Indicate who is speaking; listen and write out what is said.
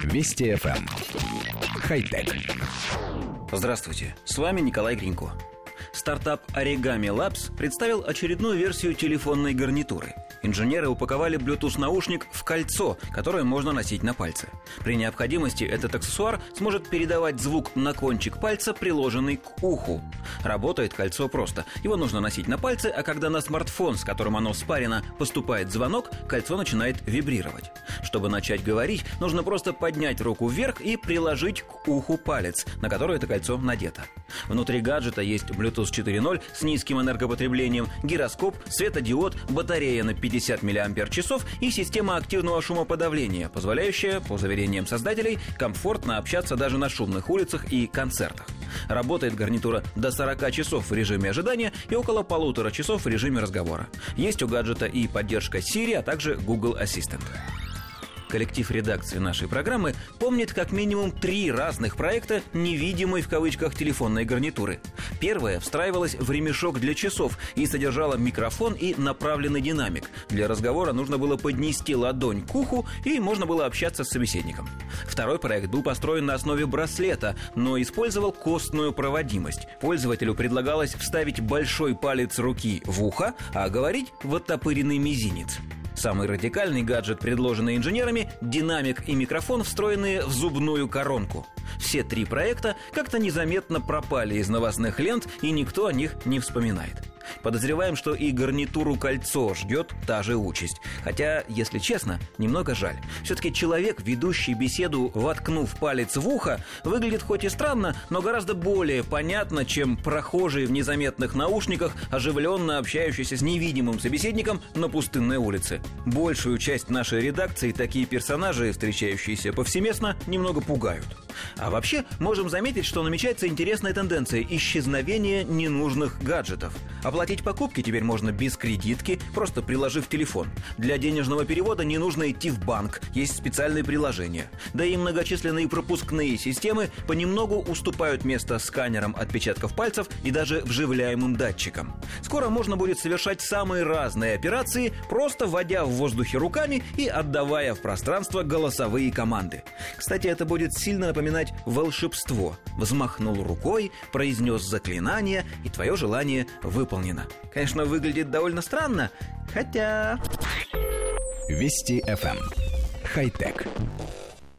Speaker 1: Вести FM. Эм. Хай-тек.
Speaker 2: Здравствуйте, с вами Николай Гринько. Стартап Origami Labs представил очередную версию телефонной гарнитуры – Инженеры упаковали Bluetooth-наушник в кольцо, которое можно носить на пальце. При необходимости этот аксессуар сможет передавать звук на кончик пальца, приложенный к уху. Работает кольцо просто. Его нужно носить на пальце, а когда на смартфон, с которым оно спарено, поступает звонок, кольцо начинает вибрировать. Чтобы начать говорить, нужно просто поднять руку вверх и приложить к уху палец, на который это кольцо надето. Внутри гаджета есть Bluetooth 4.0 с низким энергопотреблением, гироскоп, светодиод, батарея на 50 мАч и система активного шумоподавления, позволяющая, по заверениям создателей, комфортно общаться даже на шумных улицах и концертах. Работает гарнитура до 40 часов в режиме ожидания и около полутора часов в режиме разговора. Есть у гаджета и поддержка Siri, а также Google Assistant коллектив редакции нашей программы помнит как минимум три разных проекта невидимой в кавычках телефонной гарнитуры. Первая встраивалась в ремешок для часов и содержала микрофон и направленный динамик. Для разговора нужно было поднести ладонь к уху и можно было общаться с собеседником. Второй проект был построен на основе браслета, но использовал костную проводимость. Пользователю предлагалось вставить большой палец руки в ухо, а говорить в оттопыренный мизинец. Самый радикальный гаджет, предложенный инженерами – динамик и микрофон, встроенные в зубную коронку. Все три проекта как-то незаметно пропали из новостных лент, и никто о них не вспоминает. Подозреваем, что и гарнитуру кольцо ждет та же участь. Хотя, если честно, немного жаль. Все-таки человек, ведущий беседу, воткнув палец в ухо, выглядит хоть и странно, но гораздо более понятно, чем прохожий в незаметных наушниках, оживленно общающийся с невидимым собеседником на пустынной улице. Большую часть нашей редакции такие персонажи, встречающиеся повсеместно, немного пугают. А вообще, можем заметить, что намечается интересная тенденция исчезновения ненужных гаджетов. Оплатить покупки теперь можно без кредитки, просто приложив телефон. Для денежного перевода не нужно идти в банк, есть специальные приложения. Да и многочисленные пропускные системы понемногу уступают место сканерам отпечатков пальцев и даже вживляемым датчикам. Скоро можно будет совершать самые разные операции, просто вводя в воздухе руками и отдавая в пространство голосовые команды. Кстати, это будет сильно напоминать волшебство. Взмахнул рукой, произнес заклинание, и твое желание выполнено. Конечно, выглядит довольно странно, хотя...
Speaker 1: Вести FM. Эм. Хай-тек.